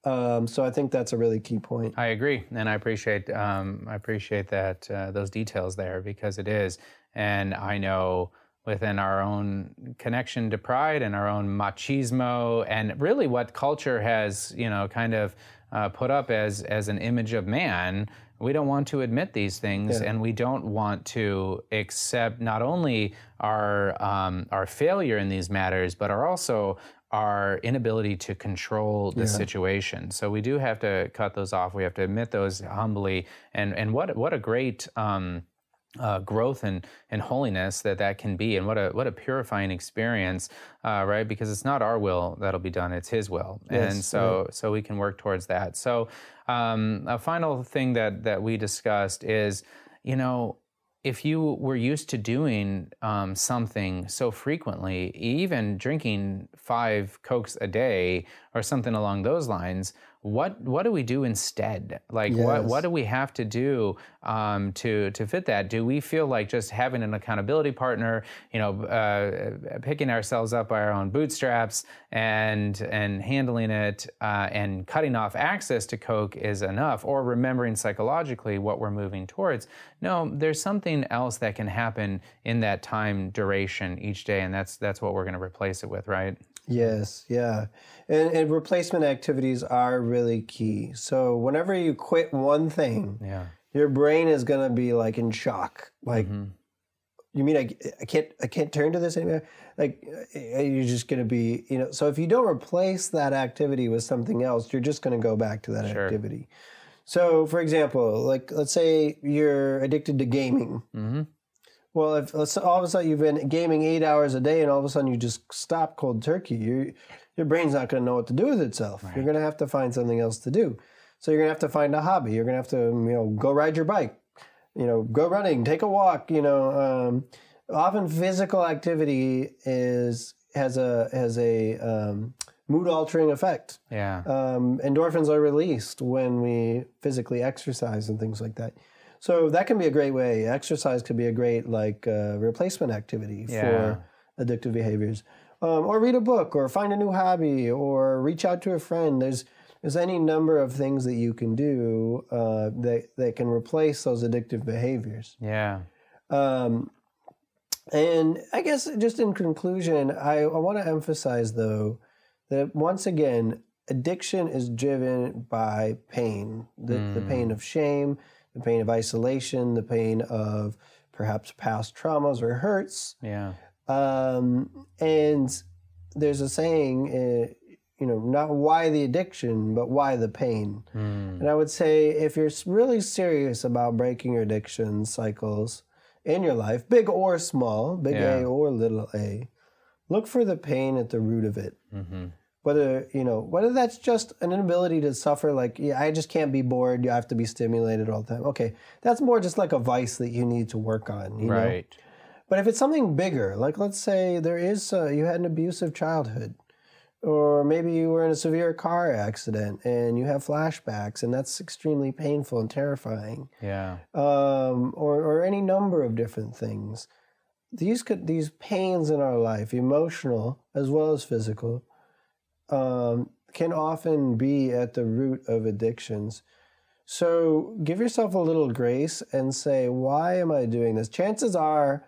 Um, so I think that's a really key point. I agree, and I appreciate um, I appreciate that uh, those details there because it is, and I know within our own connection to pride and our own machismo and really what culture has you know kind of uh, put up as as an image of man we don't want to admit these things, yeah. and we don't want to accept not only our um, our failure in these matters, but our also our inability to control the yeah. situation. So we do have to cut those off. We have to admit those humbly. And and what what a great um, uh, growth and, and holiness that that can be and what a what a purifying experience uh, right because it's not our will that'll be done it's his will yes, and so right. so we can work towards that so um, a final thing that that we discussed is you know if you were used to doing um, something so frequently even drinking five cokes a day or something along those lines what what do we do instead? Like yes. what what do we have to do um, to to fit that? Do we feel like just having an accountability partner, you know, uh, picking ourselves up by our own bootstraps and and handling it uh, and cutting off access to Coke is enough, or remembering psychologically what we're moving towards? No, there's something else that can happen in that time duration each day, and that's that's what we're going to replace it with, right? Yes, yeah. And, and, replacement activities are really key. So whenever you quit one thing, yeah. your brain is going to be like in shock. Like, mm-hmm. you mean I, I can't I can't turn to this anymore? Like uh, you're just going to be, you know, so if you don't replace that activity with something else, you're just going to go back to that sure. activity. So, for example, like let's say you're addicted to gaming. Mm-hmm well, if all of a sudden you've been gaming eight hours a day, and all of a sudden you just stop cold turkey, your your brain's not going to know what to do with itself. Right. You're going to have to find something else to do. So you're going to have to find a hobby. You're going to have to you know go ride your bike, you know, go running, take a walk. You know, um, often physical activity is has a has a um, mood altering effect. Yeah. Um, endorphins are released when we physically exercise and things like that. So that can be a great way. Exercise could be a great like uh, replacement activity yeah. for addictive behaviors. Um, or read a book, or find a new hobby, or reach out to a friend. There's there's any number of things that you can do uh, that that can replace those addictive behaviors. Yeah. Um, and I guess just in conclusion, I, I want to emphasize though that once again, addiction is driven by pain the, mm. the pain of shame, the pain of isolation, the pain of perhaps past traumas or hurts. Yeah. Um, and there's a saying, uh, you know, not why the addiction, but why the pain. Mm. And I would say if you're really serious about breaking your addiction cycles in your life, big or small, big yeah. A or little a, look for the pain at the root of it. Mm-hmm whether you know whether that's just an inability to suffer like yeah, i just can't be bored you have to be stimulated all the time. Okay that's more just like a vice that you need to work on you right. Know? but if it's something bigger like let's say there is uh, you had an abusive childhood or maybe you were in a severe car accident and you have flashbacks and that's extremely painful and terrifying. Yeah. Um, or, or any number of different things. These could these pains in our life emotional as well as physical um, can often be at the root of addictions. So give yourself a little grace and say, why am I doing this? Chances are,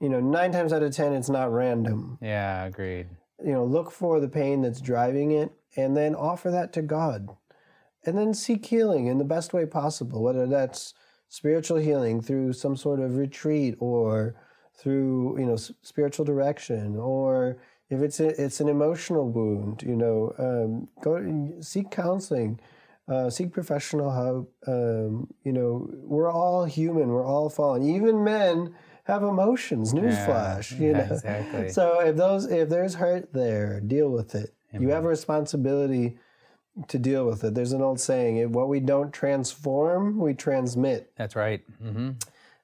you know, nine times out of 10, it's not random. Yeah, agreed. You know, look for the pain that's driving it and then offer that to God. And then seek healing in the best way possible, whether that's spiritual healing through some sort of retreat or through, you know, spiritual direction or if it's a, it's an emotional wound, you know, um, go seek counseling, uh, seek professional help. Um, you know, we're all human. We're all fallen. Even men have emotions. Newsflash. Yeah, you know, exactly. So if those if there's hurt there, deal with it. Amen. You have a responsibility to deal with it. There's an old saying: "What we don't transform, we transmit." That's right. Mm-hmm.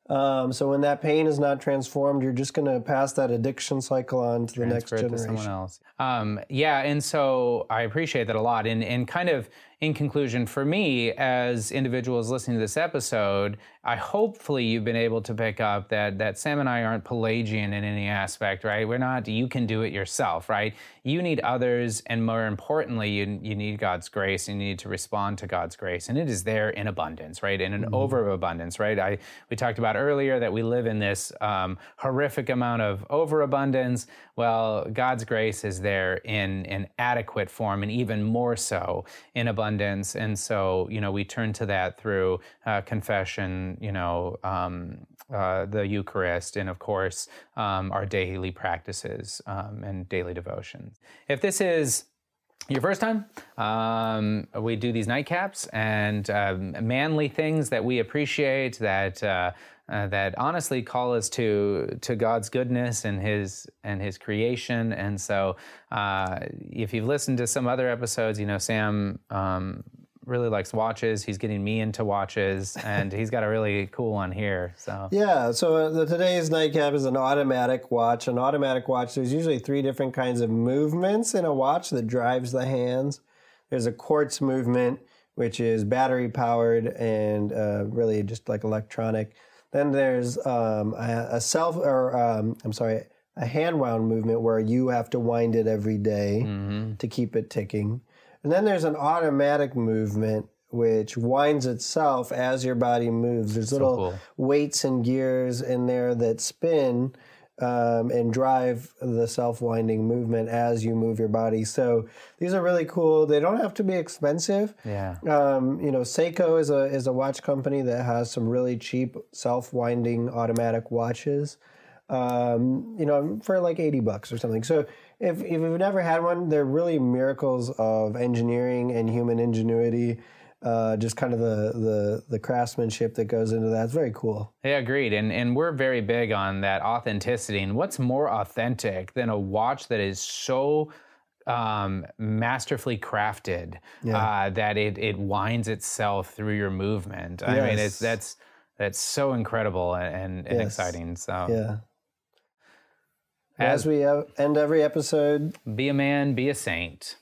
Um, so when that pain is not transformed, you're just going to pass that addiction cycle on to Transfer the next generation. To someone else. Um, yeah, and so I appreciate that a lot. And and kind of in conclusion, for me as individuals listening to this episode, I hopefully you've been able to pick up that that Sam and I aren't Pelagian in any aspect, right? We're not. You can do it yourself, right? You need others, and more importantly, you you need God's grace. And you need to respond to God's grace, and it is there in abundance, right? In an mm-hmm. overabundance, right? I we talked about earlier that we live in this um, horrific amount of overabundance. Well, God's grace is there in an adequate form, and even more so in abundance abundance. And so, you know, we turn to that through uh, confession, you know, um, uh, the Eucharist, and of course, um, our daily practices um, and daily devotions. If this is your first time, um, we do these nightcaps and um, manly things that we appreciate that uh, uh, that honestly call us to to God's goodness and His and His creation. And so, uh, if you've listened to some other episodes, you know Sam um, really likes watches. He's getting me into watches, and he's got a really cool one here. So yeah. So uh, the, today's nightcap is an automatic watch. An automatic watch. There's usually three different kinds of movements in a watch that drives the hands. There's a quartz movement, which is battery powered and uh, really just like electronic. Then there's um, a, a, self, or um, I'm sorry, a hand wound movement where you have to wind it every day mm-hmm. to keep it ticking. And then there's an automatic movement which winds itself as your body moves. There's so little cool. weights and gears in there that spin um, and drive the self winding movement as you move your body. So these are really cool. They don't have to be expensive. Yeah. Um, you know, Seiko is a is a watch company that has some really cheap self winding automatic watches. Um, you know, for like eighty bucks or something. So if if you've never had one, they're really miracles of engineering and human ingenuity uh, just kind of the, the the craftsmanship that goes into that. It's very cool. Yeah, agreed. And and we're very big on that authenticity. And what's more authentic than a watch that is so um, masterfully crafted yeah. uh, that it it winds itself through your movement. I mean, it's that's that's so incredible and, and yes. exciting. So yeah. As we end every episode, be a man, be a saint.